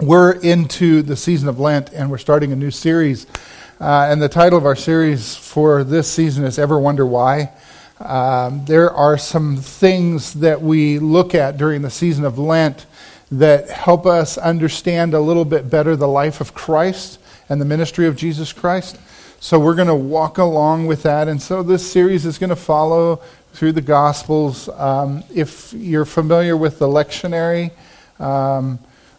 we're into the season of Lent and we're starting a new series. Uh, and the title of our series for this season is Ever Wonder Why? Um, there are some things that we look at during the season of Lent that help us understand a little bit better the life of Christ and the ministry of Jesus Christ. So we're going to walk along with that. And so this series is going to follow through the Gospels. Um, if you're familiar with the lectionary, um,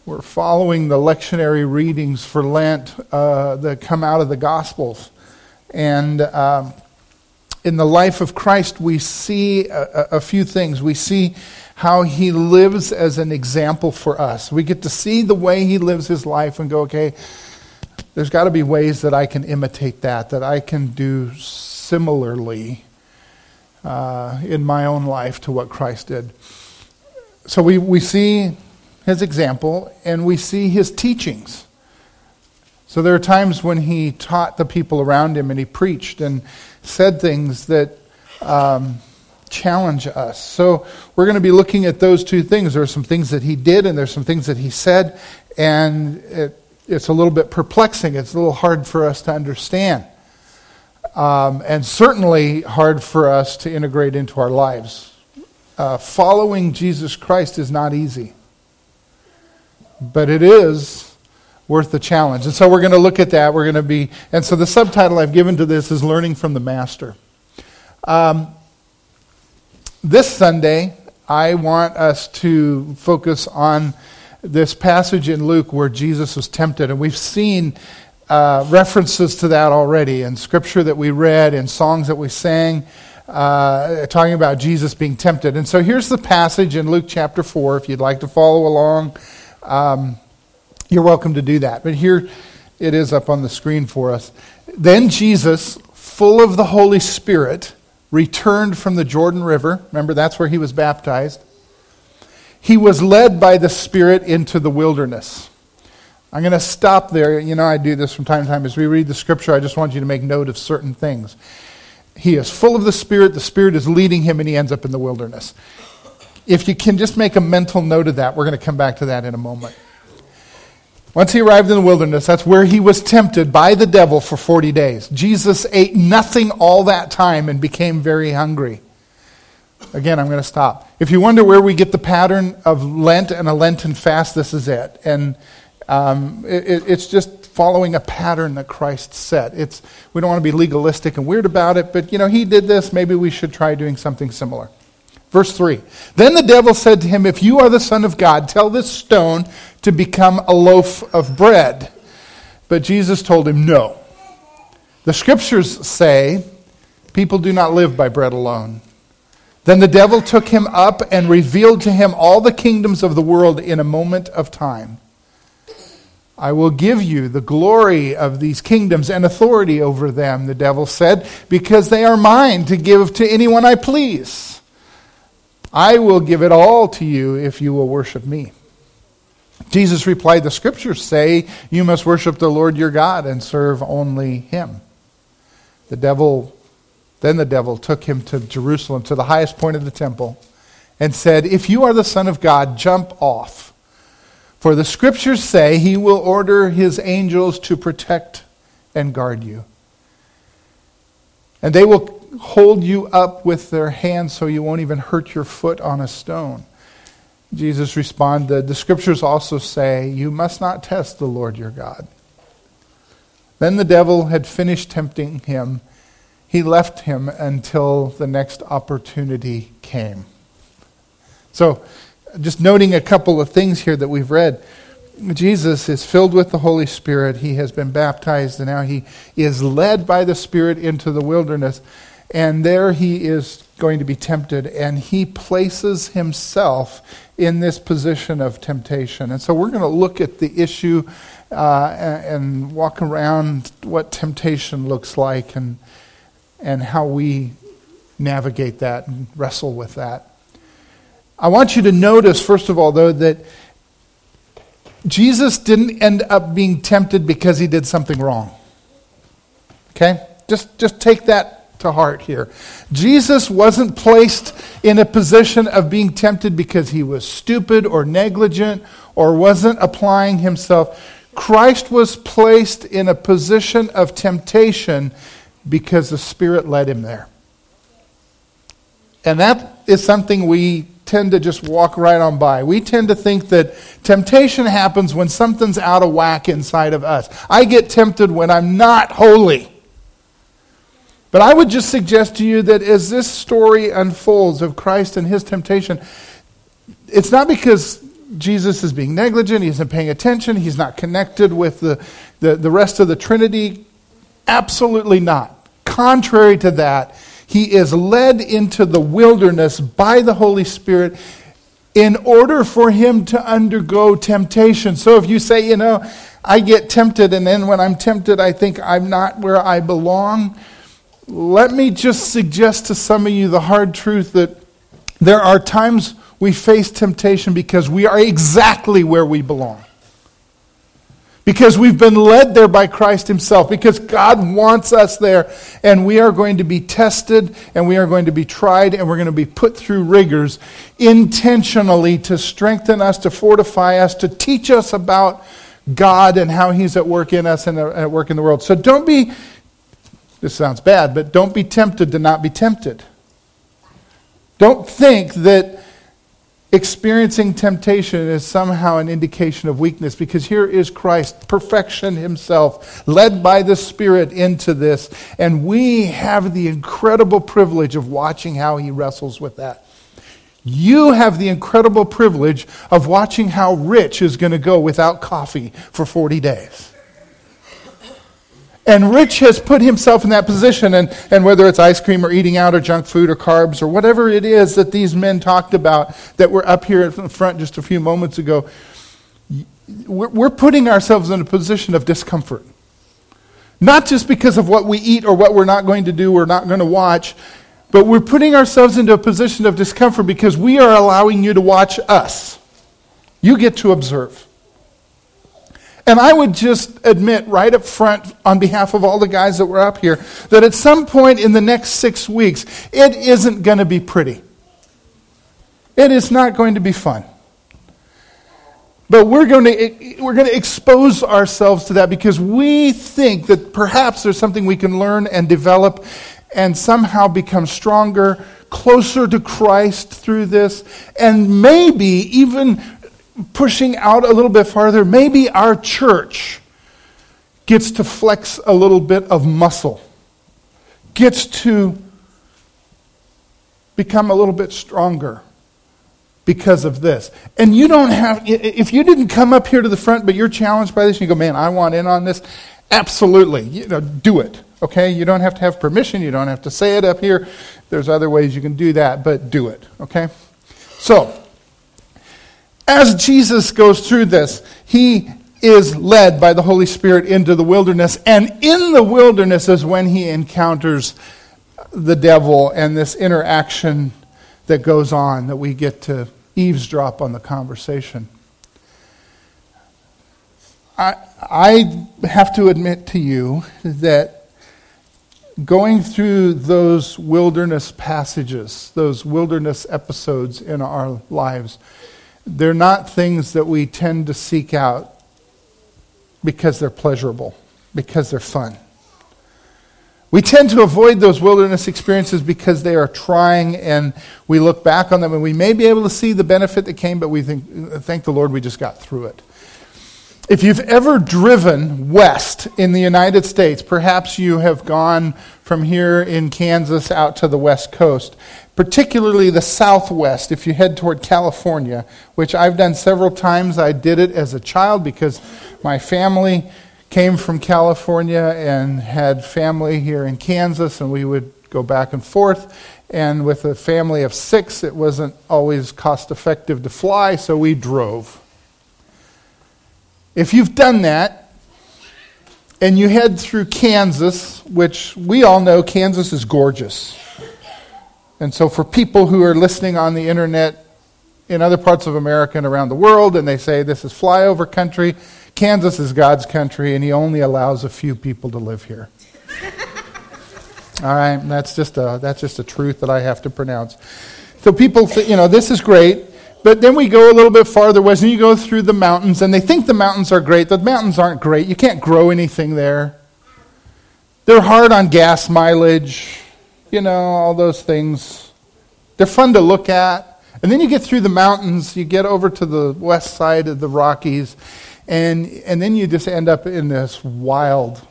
we're following the lectionary readings for Lent uh, that come out of the Gospels. And um, in the life of Christ, we see a, a, few things. We see how he lives as an example for us. We get to see the way he lives his life and go, okay, there's got to be ways that I can imitate that, that I can do similarly uh, in my own life to what Christ did. So we, we see his example and we see his teachings. So there are times when he taught the people around him and he preached and said things that um, challenge us. So we're going to be looking at those two things. There are some things that he did and there's some things that he said, and it, it's a little bit perplexing. It's a little hard for us to understand. Um, and certainly hard for us to integrate into our lives. Uh, following Jesus Christ is not easy but it is worth the challenge. And so we're going to look at that. We're going to be, and so the subtitle I've given to this is Learning from the Master. Um, this Sunday, I want us to focus on this passage in Luke where Jesus was tempted. And we've seen uh, references to that already in scripture that we read, in songs that we sang, uh, talking about Jesus being tempted. And so here's the passage in Luke chapter 4, if you'd like to follow along um, you're welcome to do that. But here it is up on the screen for us. Then Jesus, full of the Holy Spirit, returned from the Jordan River. Remember, that's where he was baptized. He was led by the Spirit into the wilderness. I'm going to stop there. You know, I do this from time to time. As we read the scripture, I just want you to make note of certain things. He is full of the Spirit, the Spirit is leading him, and he ends up in the wilderness if you can just make a mental note of that, we're going to come back to that in a moment. Once he arrived in the wilderness, that's where he was tempted by the devil for 40 days. Jesus ate nothing all that time and became very hungry. Again, I'm going to stop. If you wonder where we get the pattern of Lent and a Lenten fast, this is it. And um, it, it's just following a pattern that Christ set. It's, we don't want to be legalistic and weird about it, but you know, he did this. Maybe we should try doing something similar. Verse 3 Then the devil said to him, If you are the Son of God, tell this stone to become a loaf of bread. But Jesus told him, No. The scriptures say, People do not live by bread alone. Then the devil took him up and revealed to him all the kingdoms of the world in a moment of time. I will give you the glory of these kingdoms and authority over them, the devil said, because they are mine to give to anyone I please. I will give it all to you if you will worship me. Jesus replied, The scriptures say you must worship the Lord your God and serve only him. The devil, then the devil took him to Jerusalem, to the highest point of the temple, and said, If you are the Son of God, jump off. For the scriptures say he will order his angels to protect and guard you. And they will hold you up with their hands so you won't even hurt your foot on a stone. Jesus responded, The scriptures also say, You must not test the Lord your God. Then the devil had finished tempting him. He left him until the next opportunity came. So, just noting a couple of things here that we've read. Jesus is filled with the Holy Spirit. He has been baptized, and now he is led by the Spirit into the wilderness. And there he is going to be tempted, and he places himself in this position of temptation. And so we're going to look at the issue uh, and, walk around what temptation looks like and, and how we navigate that and wrestle with that. I want you to notice, first of all, though, that Jesus didn't end up being tempted because he did something wrong. Okay? Just, just take that to heart here. Jesus wasn't placed in a position of being tempted because he was stupid or negligent or wasn't applying himself. Christ was placed in a position of temptation because the Spirit led him there. And that is something we tend to just walk right on by. We tend to think that temptation happens when something's out of whack inside of us. I get tempted when I'm not holy. But I would just suggest to you that as this story unfolds of Christ and his temptation, it's not because Jesus is being negligent, he isn't paying attention, he's not connected with the, the, the rest of the Trinity. Absolutely not. Contrary to that, he is led into the wilderness by the Holy Spirit in order for him to undergo temptation. So if you say, you know, I get tempted, and then when I'm tempted, I think I'm not where I belong, let me just suggest to some of you the hard truth that there are times we face temptation because we are exactly where we belong. Because we've been led there by Christ Himself, because God wants us there, and we are going to be tested, and we are going to be tried, and we're going to be put through rigors intentionally to strengthen us, to fortify us, to teach us about God and how He's at work in us and at work in the world. So don't be, this sounds bad, but don't be tempted to not be tempted. Don't think that experiencing temptation is somehow an indication of weakness because here is Christ, perfection himself, led by the Spirit into this. And we have the incredible privilege of watching how he wrestles with that. You have the incredible privilege of watching how Rich is going to go without coffee for 40 days. And Rich has put himself in that position, and, and whether it's ice cream or eating out or junk food or carbs or whatever it is that these men talked about that were up here in the front just a few moments ago, we're, we're putting ourselves in a position of discomfort. Not just because of what we eat or what we're not going to do or not going to watch, but we're putting ourselves into a position of discomfort because we are allowing you to watch us. You get to observe. And I would just admit right up front, on behalf of all the guys that were up here, that at some point in the next six weeks, it isn't going to be pretty. It is not going to be fun. But we're going, to, eh, eh, we're going to expose ourselves to that because we think that perhaps there's something we can learn and develop and somehow become stronger, closer to Christ through this, and maybe even pushing out a little bit farther, maybe our church gets to flex a little bit of muscle, gets to become a little bit stronger because of this. And you don't have, if you didn't come up here to the front, but you're challenged by this, and you go, man, I want in on this, absolutely, you know, do it. Okay? You don't have to have permission. You don't have to say it up here. There's other ways you can do that, but do it. Okay? So, as Jesus goes through this, he is led by the Holy Spirit into the wilderness. And in the wilderness is when he encounters the devil and this interaction that goes on that we get to eavesdrop on the conversation. I, I have to admit to you that going through those wilderness passages, those wilderness episodes in our lives, they're not things that we tend to seek out because they're pleasurable, because they're fun. We tend to avoid those wilderness experiences because they are trying, and we look back on them and we may be able to see the benefit that came, but we think, thank the Lord we just got through it. If you've ever driven west in the United States, perhaps you have gone from here in Kansas out to the west coast, particularly the southwest, if you head toward California, which I've done several times. I did it as a child because my family came from California and had family here in Kansas, and we would go back and forth. And with a family of six, it wasn't always cost effective to fly, so we drove. If you've done that, and you head through Kansas, which we all know Kansas is gorgeous. And so, for people who are listening on the internet in other parts of America and around the world, and they say this is flyover country, Kansas is God's country, and He only allows a few people to live here. All right, that's just a that's just a truth that I have to pronounce. So people, th- you know, this is great, but then we go a little bit farther west, and you go through the mountains, and they think the mountains are great. The mountains aren't great. You can't grow anything there. They're hard on gas mileage, you know, all those things. They're fun to look at. And then you get through the mountains, you get over to the west side of the Rockies, and, and then you just end up in this wild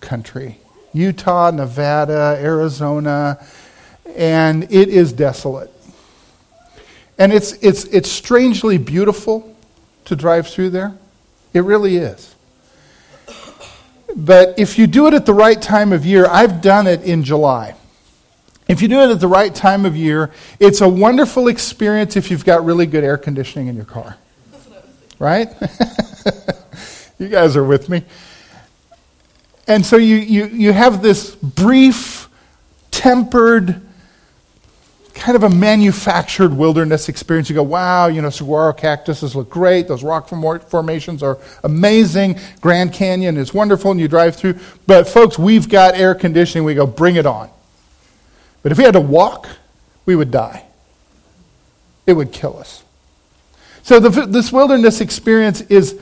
country Utah, Nevada, Arizona, and it is desolate. And it's, it's, it's strangely beautiful to drive through there. It really is. But if you do it at the right time of year, I've done it in July. If you do it at the right time of year, it's a wonderful experience if you've got really good air conditioning in your car. Right? you guys are with me. And so you, you, you have this brief, tempered, kind of a manufactured wilderness experience. You go, wow, you know, saguaro cactuses look great. Those rock formations are amazing. Grand Canyon is wonderful, and you drive through. But, folks, we've got air conditioning. We go, bring it on. But if we had to walk, we would die. It would kill us. So, the, this wilderness experience is,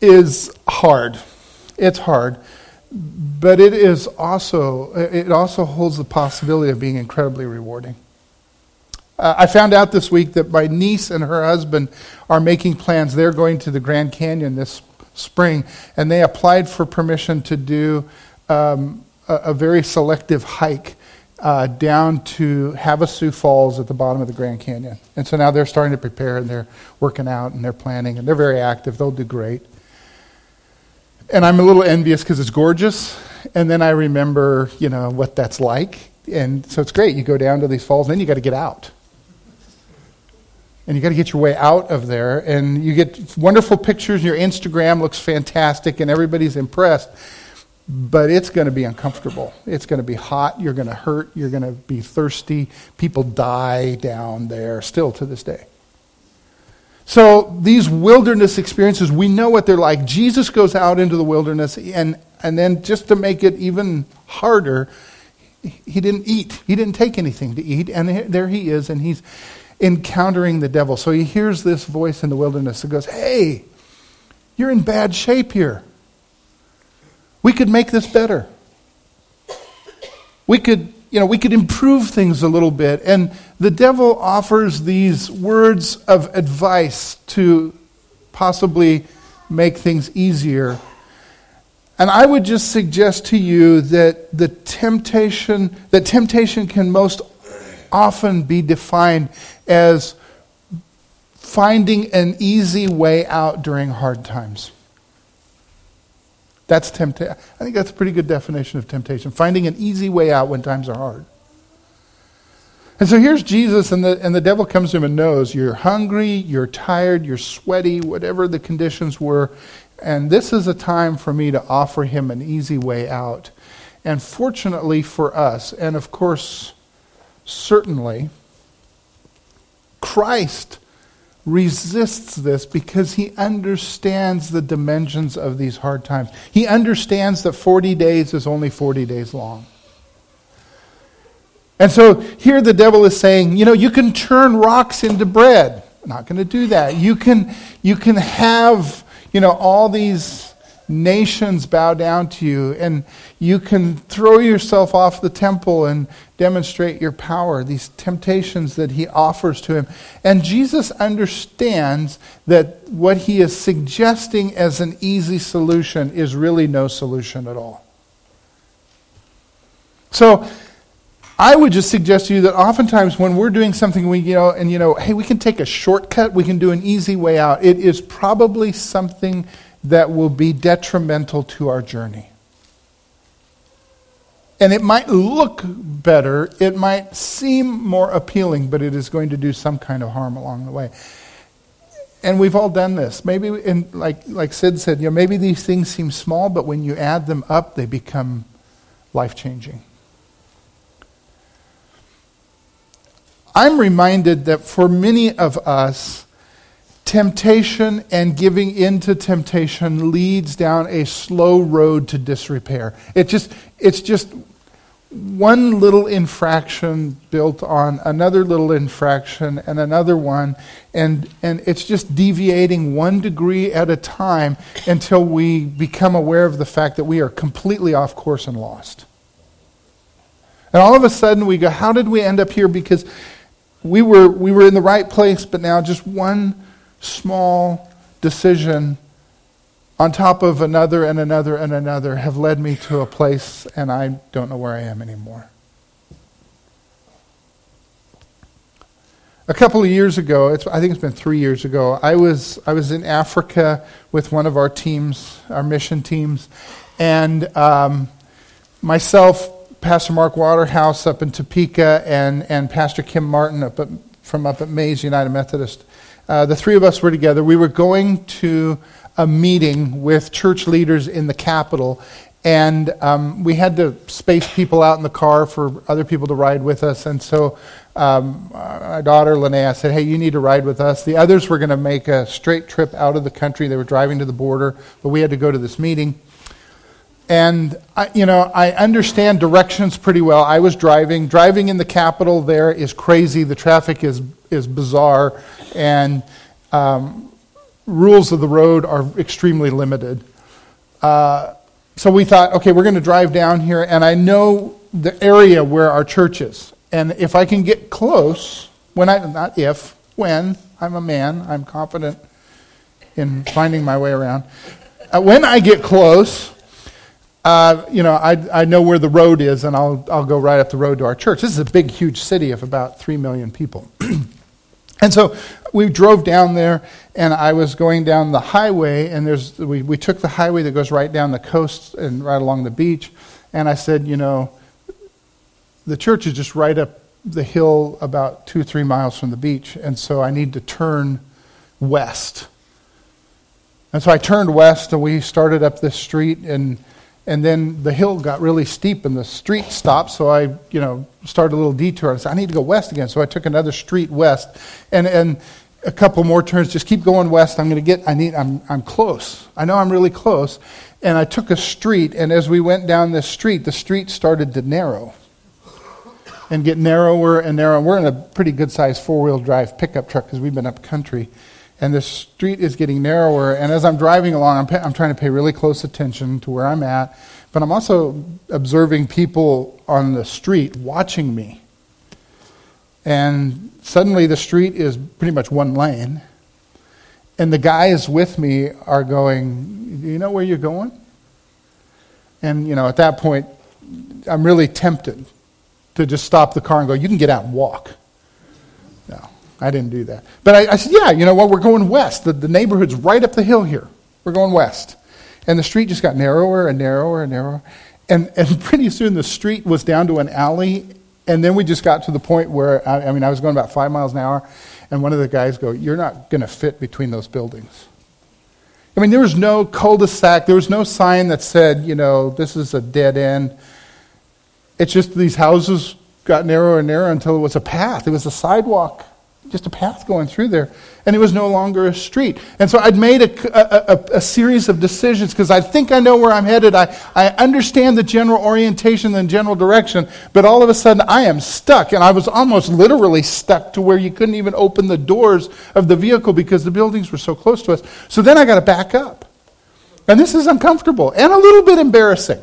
is hard. It's hard, but it is also it also holds the possibility of being incredibly rewarding. Uh, I found out this week that my niece and her husband are making plans. They're going to the Grand Canyon this spring, and they applied for permission to do um, a, a, very selective hike uh, down to Havasu Falls at the bottom of the Grand Canyon. And so now they're starting to prepare and they're working out and they're planning and they're very active. They'll do great. And I'm a little envious because it's gorgeous. And then I remember, you know, what that's like. And so it's great. You go down to these falls, and then you got to get out. And you got to get your way out of there. And you get wonderful pictures. Your Instagram looks fantastic, and everybody's impressed. But it's going to be uncomfortable. It's going to be hot. You're going to hurt. You're going to be thirsty. People die down there still to this day. So these wilderness experiences, we know what they're like. Jesus goes out into the wilderness, and, and then just to make it even harder, he didn't eat. He didn't take anything to eat. And there he is, and he's encountering the devil. So he hears this voice in the wilderness that goes, Hey, you're in bad shape here. We could make this better. We could you know, we could improve things a little bit. And the devil offers these words of advice to possibly make things easier. And I would just suggest to you that the temptation, that temptation can most often be defined as finding an easy way out during hard times. That's temptation. I think that's a pretty good definition of temptation finding an easy way out when times are hard. And so here's Jesus, and the, and the devil comes to him and knows you're hungry, you're tired, you're sweaty, whatever the conditions were. And this is a time for me to offer him an easy way out. And fortunately for us, and of course, certainly, Christ resists this because he understands the dimensions of these hard times. He understands that 40 days is only 40 days long. And so here the devil is saying, you know, you can turn rocks into bread. I'm not going to do that. You can, you can have, you know, all these nations bow down to you, and you can throw yourself off the temple and demonstrate your power, these temptations that he offers to him. And Jesus understands that what he is suggesting as an easy solution is really no solution at all. So, I would just suggest to you that oftentimes when we're doing something, we, you know, and you know, hey, we can take a shortcut, we can do an easy way out. It is probably something that will be detrimental to our journey. And it might look better, it might seem more appealing, but it is going to do some kind of harm along the way. And we've all done this. Maybe, in, like, like Sid said, you know, maybe these things seem small, but when you add them up, they become life changing. I'm reminded that for many of us, temptation and giving in to temptation leads down a slow road to disrepair. It just, it's just, one little infraction built on another little infraction and another one, and, and it's just deviating one degree at a time until we become aware of the fact that we are completely off course and lost. And all of a sudden we go, How did we end up here? Because we were, we were in the right place, but now just one small decision on top of another and another and another have led me to a place and I don't know where I am anymore. A couple of years ago, I think it's been three years ago, I was, I was in Africa with one of our teams, our mission teams, and um, myself, Pastor Mark Waterhouse up in Topeka, and, and Pastor Kim Martin up at, from up at Mays United Methodist. Uh, the three of us were together. We were going to a meeting with church leaders in the capital, and um, we had to space people out in the car for other people to ride with us. And so um, my daughter Linnea said, "Hey, you need to ride with us." The others were going to make a straight trip out of the country. They were driving to the border, but we had to go to this meeting. And I, you know, I understand directions pretty well. I was driving. Driving in the capital there is crazy. The traffic is is bizarre, and um, rules of the road are extremely limited. Uh, so we thought, okay, we're going to drive down here, and I know the area where our church is. And if I can get close, when I, not if, when, I'm a man, I'm confident in finding my way around. Uh, when I get close, uh, you know, I, I know where the road is, and I'll, I'll go right up the road to our church. This is a big, huge city of about 3 million people. And so we drove down there, and I was going down the highway, and there's, we, we took the highway that goes right down the coast and right along the beach. And I said, you know, the church is just right up the hill about two, three miles from the beach, and so I need to turn west. And so I turned west, and we started up this street, and and then the hill got really steep and the street stopped, so I, you know, started a little detour. I said, I need to go west again. So I took another street west and, and a couple more turns. Just keep going west. I'm going to get, I need, I'm, I'm close. I know I'm really close. And I took a street, and as we went down this street, the street started to narrow and get narrower and narrower. We're in a pretty good sized four wheel drive pickup truck because we've been up country and the street is getting narrower. And as I'm driving along, I'm, I'm trying to pay really close attention to where I'm at, but I'm also observing people on the street watching me. And suddenly the street is pretty much one lane. And the guys with me are going, Do you know where you're going? And, you know, at that point, I'm really tempted to just stop the car and go, You can get out and walk. I didn't do that. But I, I, said, yeah, you know what? We're going west. The, the neighborhood's right up the hill here. We're going west. And the street just got narrower and narrower and narrower. And, and pretty soon the street was down to an alley. And then we just got to the point where, I, I mean, I was going about five miles an hour. And one of the guys go, you're not going to fit between those buildings. I mean, there was no cul-de-sac. There was no sign that said, you know, this is a dead end. It's just these houses got narrower and narrower until it was a path. It was a sidewalk just a path going through there. And it was no longer a street. And so I'd made a, a, a series of decisions because I think I know where I'm headed. I, I understand the general orientation and general direction, but all of a sudden I am stuck. And I was almost literally stuck to where you couldn't even open the doors of the vehicle because the buildings were so close to us. So then I got to back up. And this is uncomfortable and a little bit embarrassing.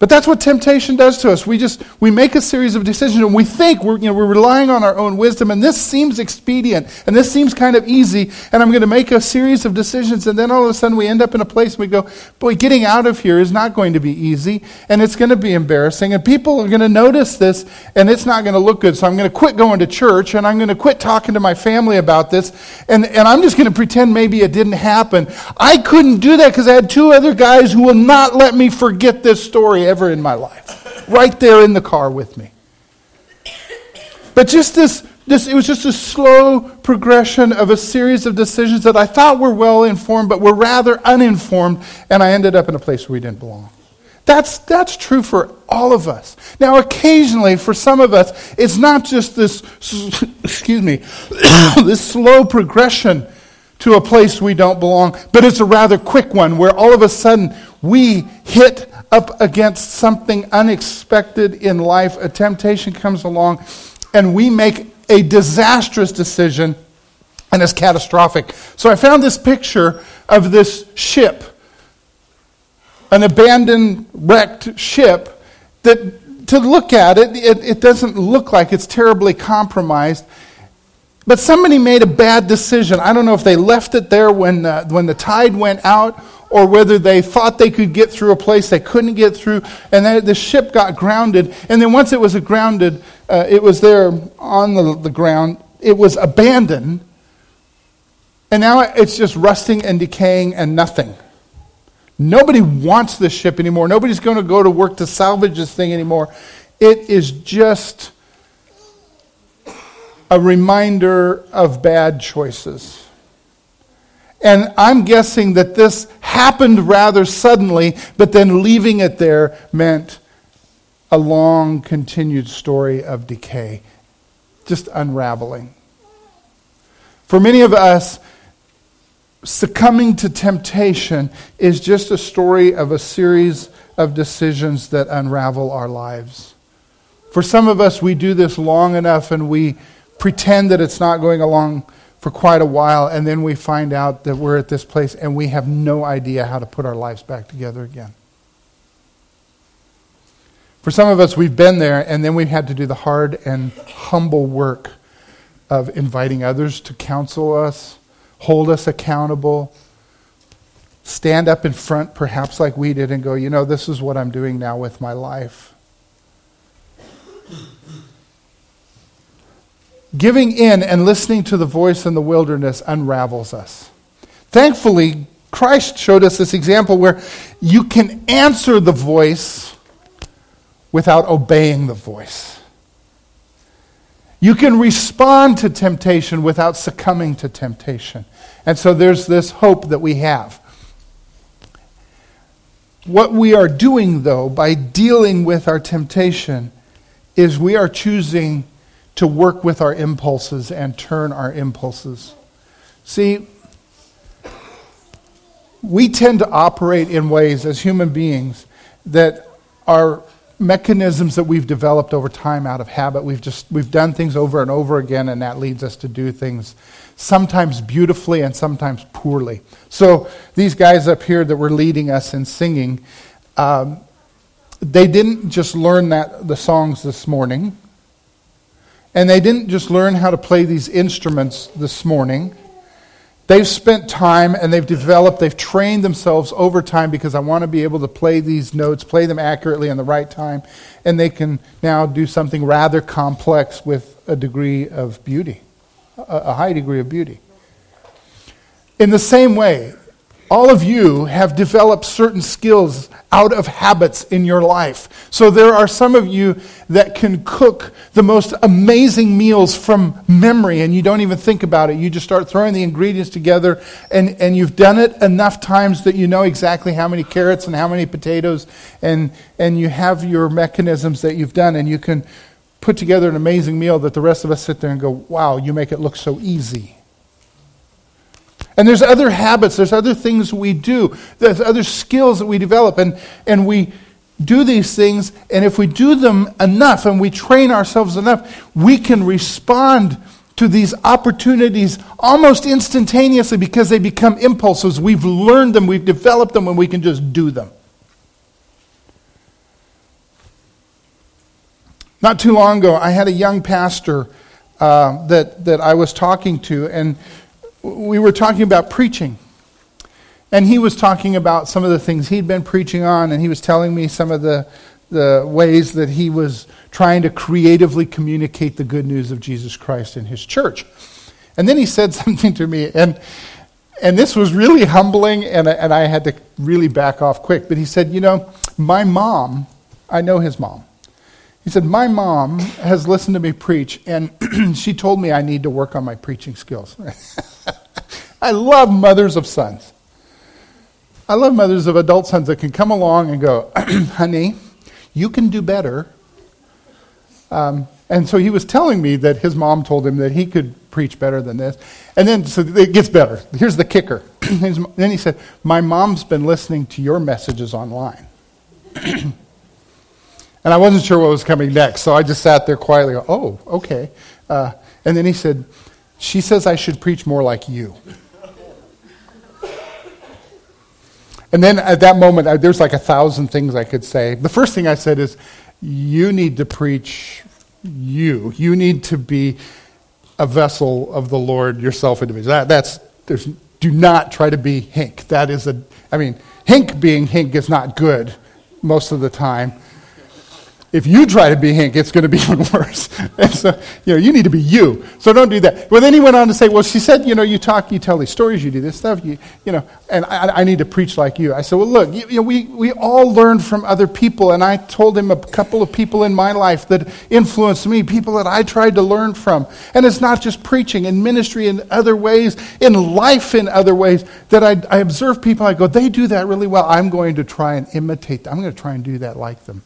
But that's what temptation does to us. We just we make a series of decisions and we think we're, you know, we're relying on our own wisdom and this seems expedient and this seems kind of easy and I'm going to make a series of decisions and then all of a sudden we end up in a place and we go, boy, getting out of here is not going to be easy and it's going to be embarrassing and people are going to notice this and it's not going to look good. So I'm going to quit going to church and I'm going to quit talking to my family about this and, and I'm just going to pretend maybe it didn't happen. I couldn't do that because I had two other guys who will not let me forget this story ever in my life. Right there in the car with me. But just this, this, it was just a slow progression of a series of decisions that I thought were well informed, but were rather uninformed, and I ended up in a place where we didn't belong. That's, that's true for all of us. Now, occasionally, for some of us, it's not just this, excuse me, this slow progression to a place we don't belong, but it's a rather quick one where all of a sudden we hit up against something unexpected in life, a temptation comes along, and we make a disastrous decision, and it's catastrophic. So I found this picture of this ship, an abandoned, wrecked ship, that to look at it, it, it doesn't look like it's terribly compromised. But somebody made a bad decision. I don't know if they left it there when, uh, when the tide went out or whether they thought they could get through a place they couldn't get through, and then the ship got grounded. And then once it was grounded, uh, it was there on the, the ground, it was abandoned, and now it's just rusting and decaying and nothing. Nobody wants this ship anymore. Nobody's going to go to work to salvage this thing anymore. It is just a reminder of bad choices. And I'm guessing that this happened rather suddenly, but then leaving it there meant a long, continued story of decay, just unraveling. For many of us, succumbing to temptation is just a story of a series of decisions that unravel our lives. For some of us, we do this long enough and we pretend that it's not going along for quite a while, and then we find out that we're at this place and we have no idea how to put our lives back together again. For some of us, we've been there, and then we've had to do the hard and humble work of inviting others to counsel us, hold us accountable, stand up in front, perhaps like we did, and go, you know, this is what I'm doing now with my life. Giving in and listening to the voice in the wilderness unravels us. Thankfully, Christ showed us this example where you can answer the voice without obeying the voice. You can respond to temptation without succumbing to temptation. And so there's this hope that we have. What we are doing, though, by dealing with our temptation, is we are choosing to work with our impulses and turn our impulses. See, we tend to operate in ways as human beings that are mechanisms that we've developed over time out of habit. We've just we've done things over and over again, and that leads us to do things sometimes beautifully and sometimes poorly. So these guys up here that were leading us in singing, um, they didn't just learn that the songs this morning. And they didn't just learn how to play these instruments this morning. They've spent time and they've developed, they've trained themselves over time because I want to be able to play these notes, play them accurately in the right time, and they can now do something rather complex with a degree of beauty, a high degree of beauty. In the same way, all of you have developed certain skills out of habits in your life. So there are some of you that can cook the most amazing meals from memory and you don't even think about it. You just start throwing the ingredients together and, and you've done it enough times that you know exactly how many carrots and how many potatoes and, and you have your mechanisms that you've done and you can put together an amazing meal that the rest of us sit there and go, wow, you make it look so easy. And there's other habits, there's other things we do, there's other skills that we develop, and, and we do these things, and if we do them enough and we train ourselves enough, we can respond to these opportunities almost instantaneously because they become impulses. We've learned them, we've developed them, and we can just do them. Not too long ago, I had a young pastor uh, that, that I was talking to, and we were talking about preaching. And he was talking about some of the things he'd been preaching on, and he was telling me some of the, the ways that he was trying to creatively communicate the good news of Jesus Christ in his church. And then he said something to me, and, and this was really humbling, and, and I had to really back off quick. But he said, You know, my mom, I know his mom. He said, My mom has listened to me preach, and she told me I need to work on my preaching skills. I love mothers of sons. I love mothers of adult sons that can come along and go, honey, you can do better. Um, and so he was telling me that his mom told him that he could preach better than this. And then, so it gets better. Here's the kicker. then he said, My mom's been listening to your messages online. And I wasn't sure what was coming next, so I just sat there quietly. Oh, okay. Uh, and then he said, She says I should preach more like you. And then at that moment, I, there's like a thousand things I could say. The first thing I said is, You need to preach you. You need to be a vessel of the Lord yourself individually. That, that's, there's, do not try to be Hink. That is a, I mean, Hink being Hink is not good most of the time if you try to be Hank, it's going to be even worse. and so, you know, you need to be you. So don't do that. Well, then he went on to say, well, she said, you know, you talk, you tell these stories, you do this stuff, you, you know, and I, I need to preach like you. I said, well, look, you, you know, we, we all learn from other people. And I told him a couple of people in my life that influenced me, people that I tried to learn from. And it's not just preaching, in ministry, in other ways, in life, in other ways, that I, I observe people, I go, they do that really well. I'm going to try and imitate them. I'm going to try and do that like them.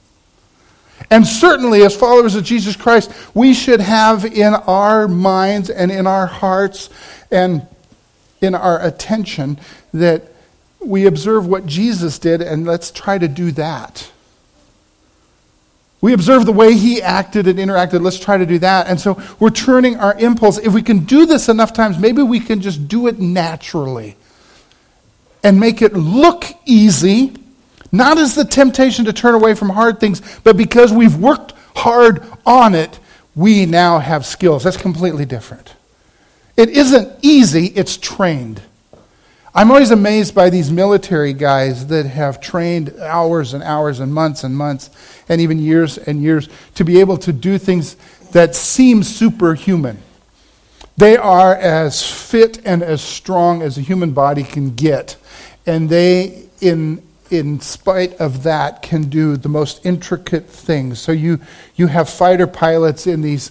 And certainly, as followers of Jesus Christ, we should have in our minds and in our hearts and in our attention that we observe what Jesus did and let's try to do that. We observe the way he acted and interacted. Let's try to do that. And so we're turning our impulse. If we can do this enough times, maybe we can just do it naturally and make it look easy not as the temptation to turn away from hard things, but because we've worked hard on it, we now have skills. That's completely different. It isn't easy, it's trained. I'm always amazed by these military guys that have trained hours and hours and months and months and even years and years to be able to do things that seem superhuman. They are as fit and as strong as a human body can get. And they, in in spite of that, can do the most intricate things. So you, you have fighter pilots in these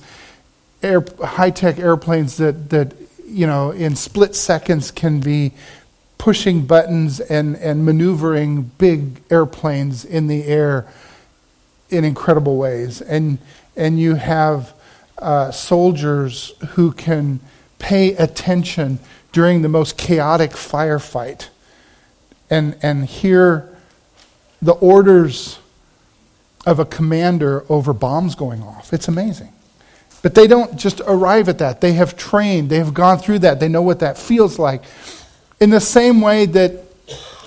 air, high-tech airplanes that, that, you know, in split seconds can be pushing buttons and, and maneuvering big airplanes in the air in incredible ways. And, and you have uh, soldiers who can pay attention during the most chaotic firefight and, and hear the orders of a commander over bombs going off. It's amazing. But they don't just arrive at that. They have trained, they have gone through that, they know what that feels like. In the same way that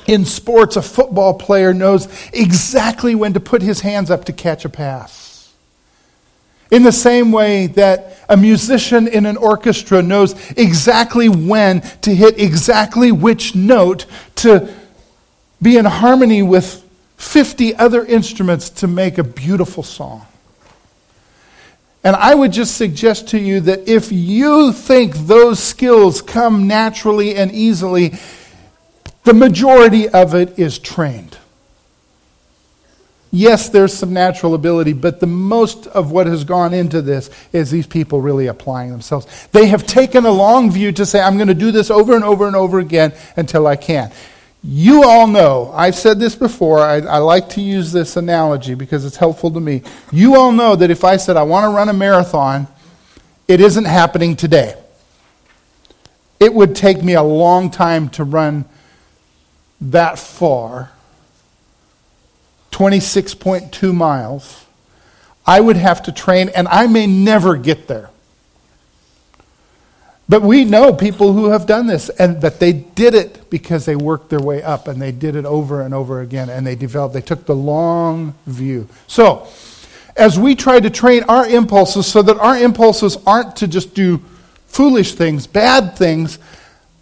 in sports, a football player knows exactly when to put his hands up to catch a pass. In the same way that a musician in an orchestra knows exactly when to hit exactly which note to be in harmony with 50 other instruments to make a beautiful song. And I would just suggest to you that if you think those skills come naturally and easily, the majority of it is trained. Yes, there's some natural ability, but the most of what has gone into this is these people really applying themselves. They have taken a long view to say, I'm going to do this over and over and over again until I can. You all know, I've said this before, I, I, like to use this analogy because it's helpful to me. You all know that if I said I want to run a marathon, it isn't happening today. It would take me a long time to run that far 26.2 miles. I would have to train, and I may never get there. But we know people who have done this and that they did it because they worked their way up and they did it over and over again and they developed, they took the long view. So, as we try to train our impulses so that our impulses aren't to just do foolish things, bad things,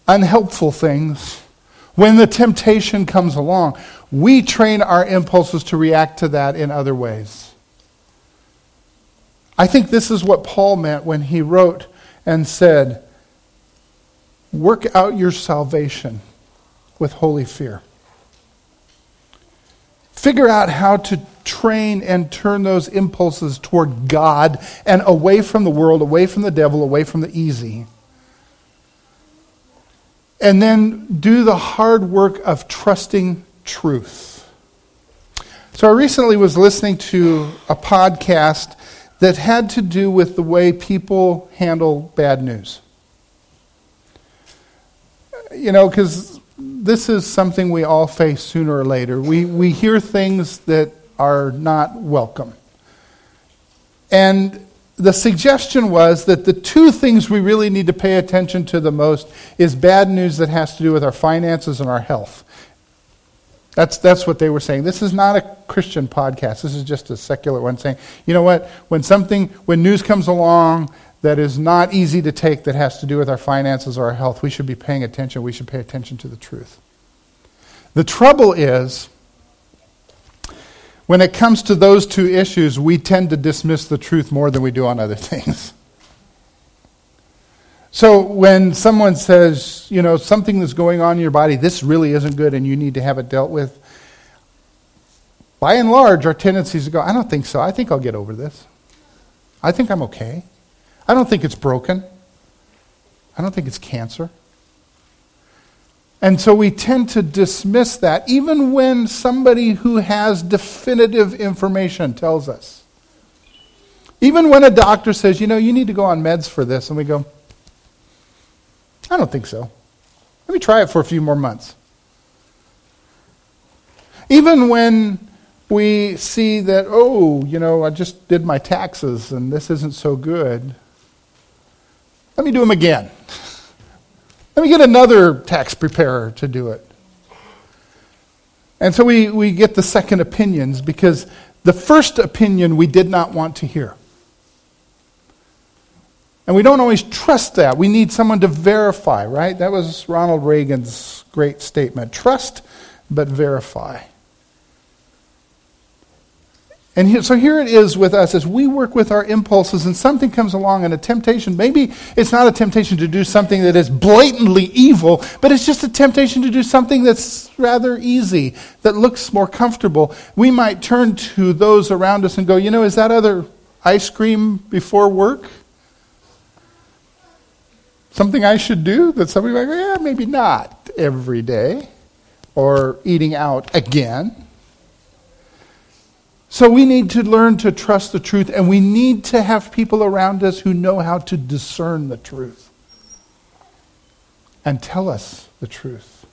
unhelpful things, when the temptation comes along, we train our impulses to react to that in other ways. I think this is what Paul meant when he wrote and said, Work out your salvation with holy fear. Figure out how to train and turn those impulses toward God and away from the world, away from the devil, away from the easy. And then do the hard work of trusting truth. So I recently was listening to a podcast that had to do with the way people handle bad news you know, because this is something we all face sooner or later. We, we hear things that are not welcome. And the suggestion was that the two things we really need to pay attention to the most is bad news that has to do with our finances and our health. That's, that's what they were saying. This is not a Christian podcast. This is just a secular one saying, you know what? When something, when news comes along that is not easy to take that has to do with our finances or our health, we should be paying attention. We should pay attention to the truth. The trouble is, when it comes to those two issues, we tend to dismiss the truth more than we do on other things. So when someone says, you know, something that's going on in your body, this really isn't good and you need to have it dealt with, by and large, our tendency is to go, I don't think so. I think I'll get over this. I think I'm okay. I don't think it's broken. I don't think it's cancer. And so we tend to dismiss that even when somebody who has definitive information tells us. Even when a doctor says, you know, you need to go on meds for this, and we go, I don't think so. Let me try it for a few more months. Even when we see that, oh, you know, I just did my taxes and this isn't so good, let me do them again. Let me get another tax preparer to do it. And so we, we get the second opinions because the first opinion we did not want to hear. And we don't always trust that. We need someone to verify, right? That was Ronald Reagan's great statement trust, but verify. And so here it is with us as we work with our impulses and something comes along and a temptation. Maybe it's not a temptation to do something that is blatantly evil, but it's just a temptation to do something that's rather easy, that looks more comfortable. We might turn to those around us and go, you know, is that other ice cream before work? Something I should do that somebody might go, yeah, maybe not every day. Or eating out again. So we need to learn to trust the truth, and we need to have people around us who know how to discern the truth and tell us the truth.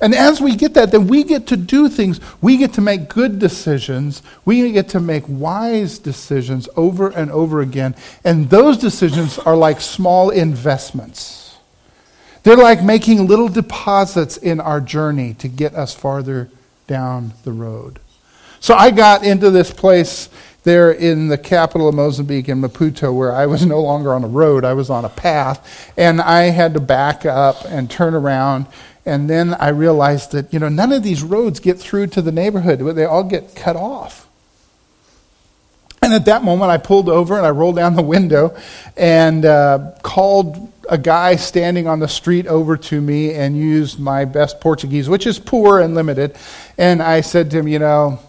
And as we get that, then we get to do things. We get to make good decisions. We get to make wise decisions over and over again. And those decisions are like small investments. They're like making little deposits in our journey to get us farther down the road. So I got into this place there in the capital of Mozambique, in Maputo, where I was no longer on a road, I was on a path. And I had to back up and turn around. And then I realized that, you know, none of these roads get through to the neighborhood, they all get cut off. And at that moment, I pulled over and I rolled down the window and uh, called a guy standing on the street over to me and used my best Portuguese, which is poor and limited. And I said to him, you know,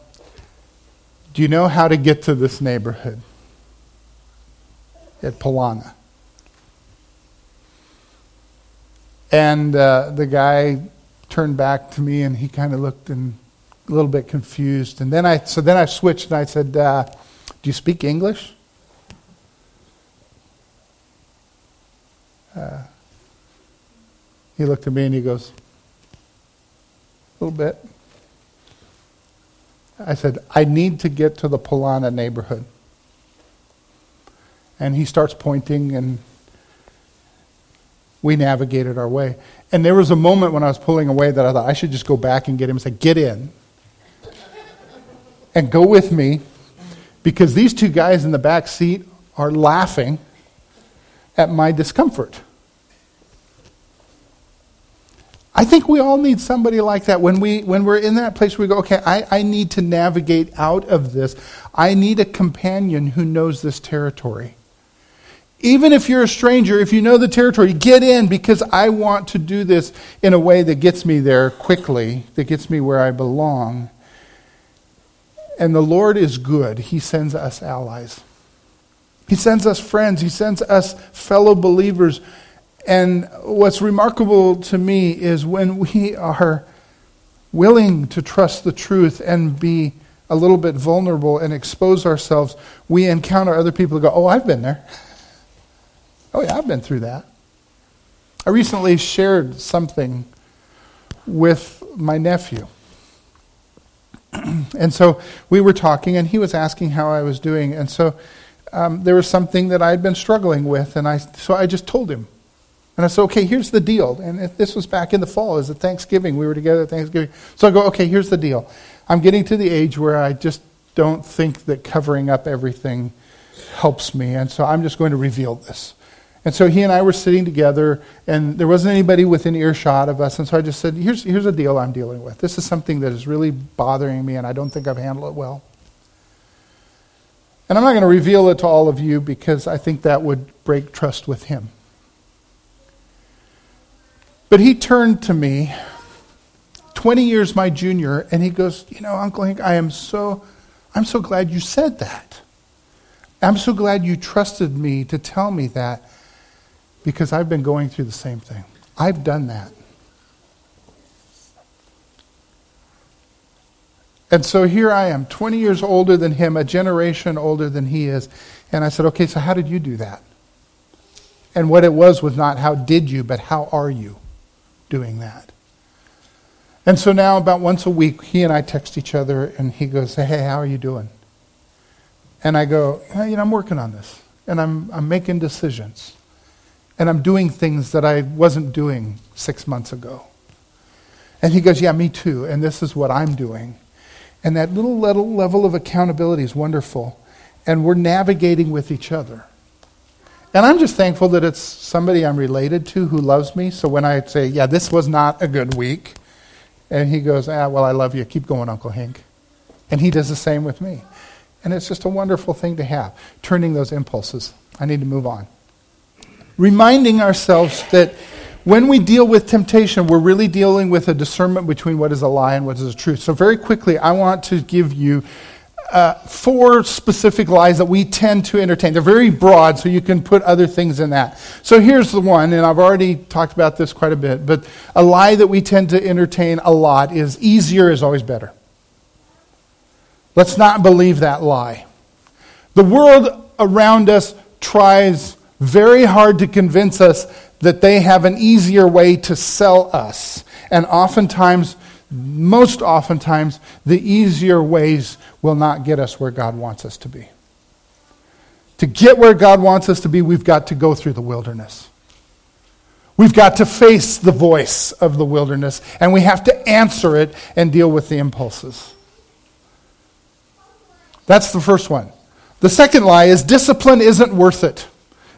do you know how to get to this neighborhood? At Polana. And uh, the guy turned back to me and he kind of looked and a little bit confused. And then I, so then I switched and I said, uh, Do you speak English? Uh, he looked at me and he goes, A little bit. I said, I need to get to the Polana neighborhood. And he starts pointing, and we navigated our way. And there was a moment when I was pulling away that I thought I should just go back and get him and say, Get in. and go with me, because these two guys in the back seat are laughing at my discomfort. I think we all need somebody like that. When, we, when we're in that place, we go, okay, I, I need to navigate out of this. I need a companion who knows this territory. Even if you're a stranger, if you know the territory, get in because I want to do this in a way that gets me there quickly, that gets me where I belong. And the Lord is good. He sends us allies, He sends us friends, He sends us fellow believers and what's remarkable to me is when we are willing to trust the truth and be a little bit vulnerable and expose ourselves, we encounter other people who go, Oh, I've been there. Oh, yeah, I've been through that. I recently shared something with my nephew. and so we were talking, and he was asking how I was doing. And so um, there was something that I had been struggling with, and I, so I just told him. And I said, okay, here's the deal. And this was back in the fall. It was at Thanksgiving. We were together at Thanksgiving. So I go, okay, here's the deal. I'm getting to the age where I just don't think that covering up everything helps me. And so I'm just going to reveal this. And so he and I were sitting together, and there wasn't anybody within earshot of us. And so I just said, here's, here's a deal I'm dealing with. This is something that is really bothering me, and I don't think I've handled it well. And I'm not going to reveal it to all of you because I think that would break trust with him. But he turned to me, 20 years my junior, and he goes, You know, Uncle Hank, I am so, I'm so glad you said that. I'm so glad you trusted me to tell me that because I've been going through the same thing. I've done that. And so here I am, 20 years older than him, a generation older than he is. And I said, okay, so how did you do that? And what it was was not how did you, but how are you doing that? And so now, about once a week, he and I text each other, and he goes, Hey, how are you doing? And I go, You know, I'm working on this, and I'm, I'm making decisions. And I'm doing things that I wasn't doing six months ago. And he goes, Yeah, me too. And this is what I'm doing. And that little, little level of accountability is wonderful. And we're navigating with each other. And I'm just thankful that it's somebody I'm related to who loves me. So when I say, Yeah, this was not a good week, and he goes, Ah, well, I love you. Keep going, Uncle Hank. And he does the same with me. And it's just a wonderful thing to have, turning those impulses. I need to move on reminding ourselves that when we deal with temptation, we're really dealing with a discernment between what is a lie and what is a truth. So, very quickly, I want to give you uh, four specific lies that we tend to entertain. They're very broad, so you can put other things in that. So, here's the one, and I've already talked about this quite a bit, but a lie that we tend to entertain a lot is easier is always better. Let's not believe that lie. The world around us tries very hard to convince us that they have an easier way to sell us. And oftentimes, most oftentimes, the easier ways will not get us where God wants us to be. To get where God wants us to be, we've got to go through the wilderness. We've got to face the voice of the wilderness, and we have to answer it and deal with the impulses. That's the first one. The second lie is discipline isn't worth it.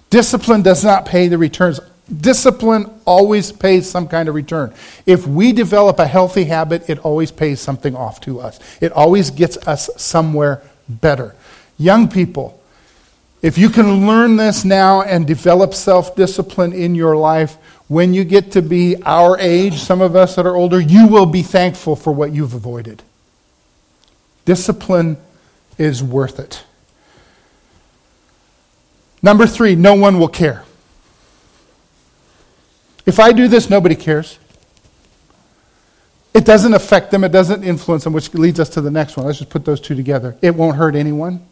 Discipline does not pay the returns. Discipline always pays some kind of return. If we develop a healthy habit, it always pays something off to us. It always gets us somewhere better. Young people, if you can learn this now and develop self discipline in your life, when you get to be our age, some of us that are older, you will be thankful for what you've avoided. Discipline is worth it. Number three, no one will care. If I do this, nobody cares. It doesn't affect them, it doesn't influence them, which leads us to the next one. Let's just put those two together. It won't hurt anyone.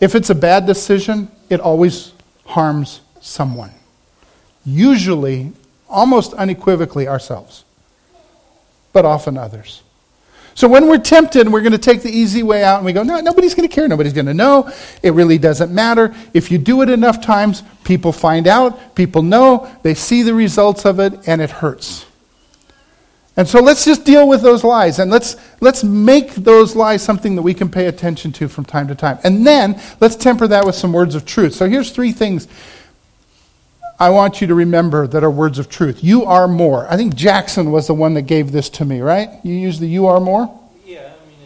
If it's a bad decision, it always harms someone. Usually, almost unequivocally, ourselves, but often others. So when we're tempted we're going to take the easy way out and we go, no, nobody's going to care, nobody's going to know, it really doesn't matter. If you do it enough times, people find out, people know, they see the results of it, and it hurts. And so let's just deal with those lies and let's, let's make those lies something that we can pay attention to from time to time. And then let's temper that with some words of truth. So here's three things I want you to remember that are words of truth. You are more. I think Jackson was the one that gave this to me, right? You use the you are more? Yeah, I mean,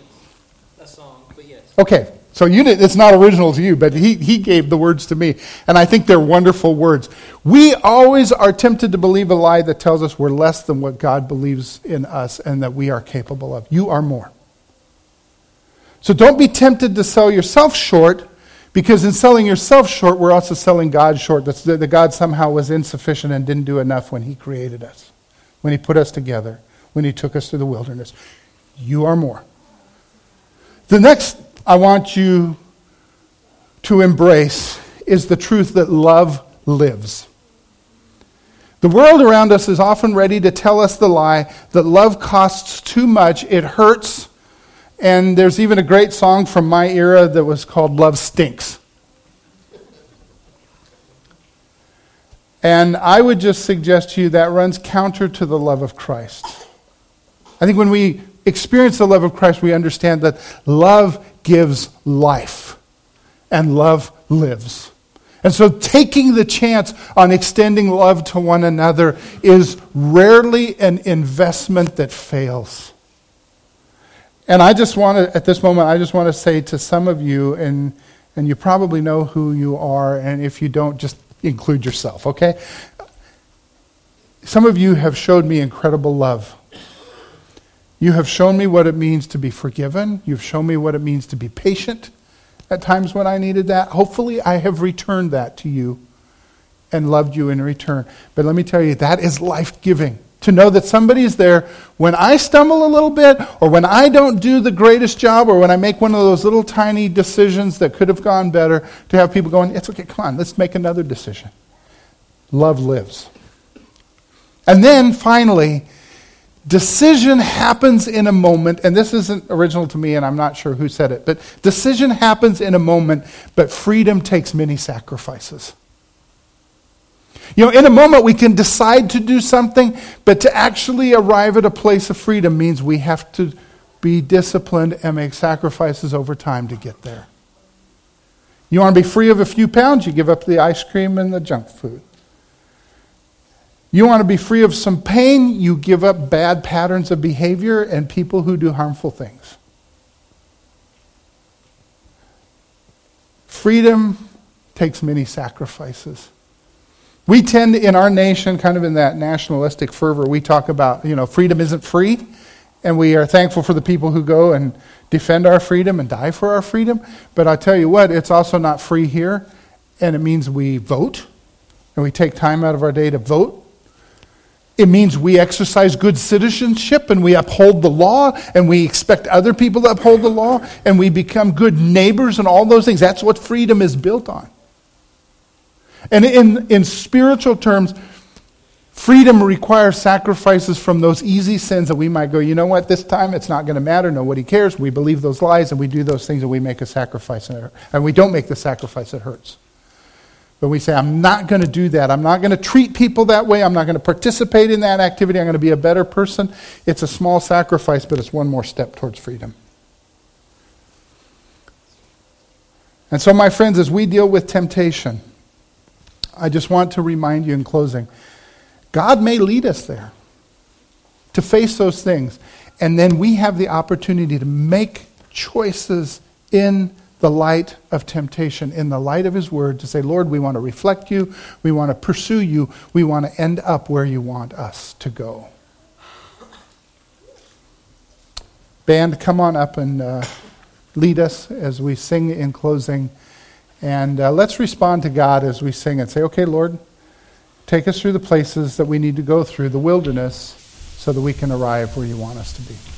it's a song, but yes. Okay, so you did, it's not original to you, but he, he gave the words to me. And I think they're wonderful words. We always are tempted to believe a lie that tells us we're less than what God believes in us and that we are capable of. You are more. So don't be tempted to sell yourself short because in selling yourself short, we're also selling God short. That the God somehow was insufficient and didn't do enough when He created us, when He put us together, when He took us through the wilderness. You are more. The next I want you to embrace is the truth that love lives. The world around us is often ready to tell us the lie that love costs too much, it hurts, and there's even a great song from my era that was called Love Stinks. And I would just suggest to you that runs counter to the love of Christ. I think when we experience the love of Christ, we understand that love gives life and love lives. And so taking the chance on extending love to one another is rarely an investment that fails. And I just want to, at this moment, I just want to say to some of you, and, and you probably know who you are, and if you don't, just include yourself, okay? Some of you have showed me incredible love. You have shown me what it means to be forgiven. You've shown me what it means to be patient at times when I needed that. Hopefully, I have returned that to you and loved you in return. But let me tell you, that is life giving. To know that somebody is there when I stumble a little bit, or when I don't do the greatest job, or when I make one of those little tiny decisions that could have gone better, to have people going, It's okay, come on, let's make another decision. Love lives. And then finally, Decision happens in a moment, and this isn't original to me, and I'm not sure who said it, but decision happens in a moment, but freedom takes many sacrifices. You know, in a moment we can decide to do something, but to actually arrive at a place of freedom means we have to be disciplined and make sacrifices over time to get there. You want to be free of a few pounds, you give up the ice cream and the junk food. You want to be free of some pain, you give up bad patterns of behavior and people who do harmful things. Freedom takes many sacrifices. We tend in our nation, kind of in that nationalistic fervor, we talk about, you know, freedom isn't free, and we are thankful for the people who go and defend our freedom and die for our freedom. But I tell you what, it's also not free here, and it means we vote, and we take time out of our day to vote it means we exercise good citizenship and we uphold the law and we expect other people to uphold the law and we become good neighbors and all those things. That's what freedom is built on. And in, in spiritual terms, freedom requires sacrifices from those easy sins that we might go, you know what, this time it's not going to matter. Nobody cares. We believe those lies and we do those things and we make a sacrifice. And we don't make the sacrifice that hurts. But we say, I'm not going to do that. I'm not going to treat people that way. I'm not going to participate in that activity. I'm going to be a better person. It's a small sacrifice, but it's one more step towards freedom. And so, my friends, as we deal with temptation, I just want to remind you in closing God may lead us there to face those things. And then we have the opportunity to make choices in the light of temptation, in the light of His Word, to say, Lord, we want to reflect you, we want to pursue you, we want to end up where you want us to go. Band, come on up and uh, lead us as we sing in closing. And uh, let's respond to God as we sing and say, okay, Lord, take us through the places that we need to go through, the wilderness, so that we can arrive where you want us to be.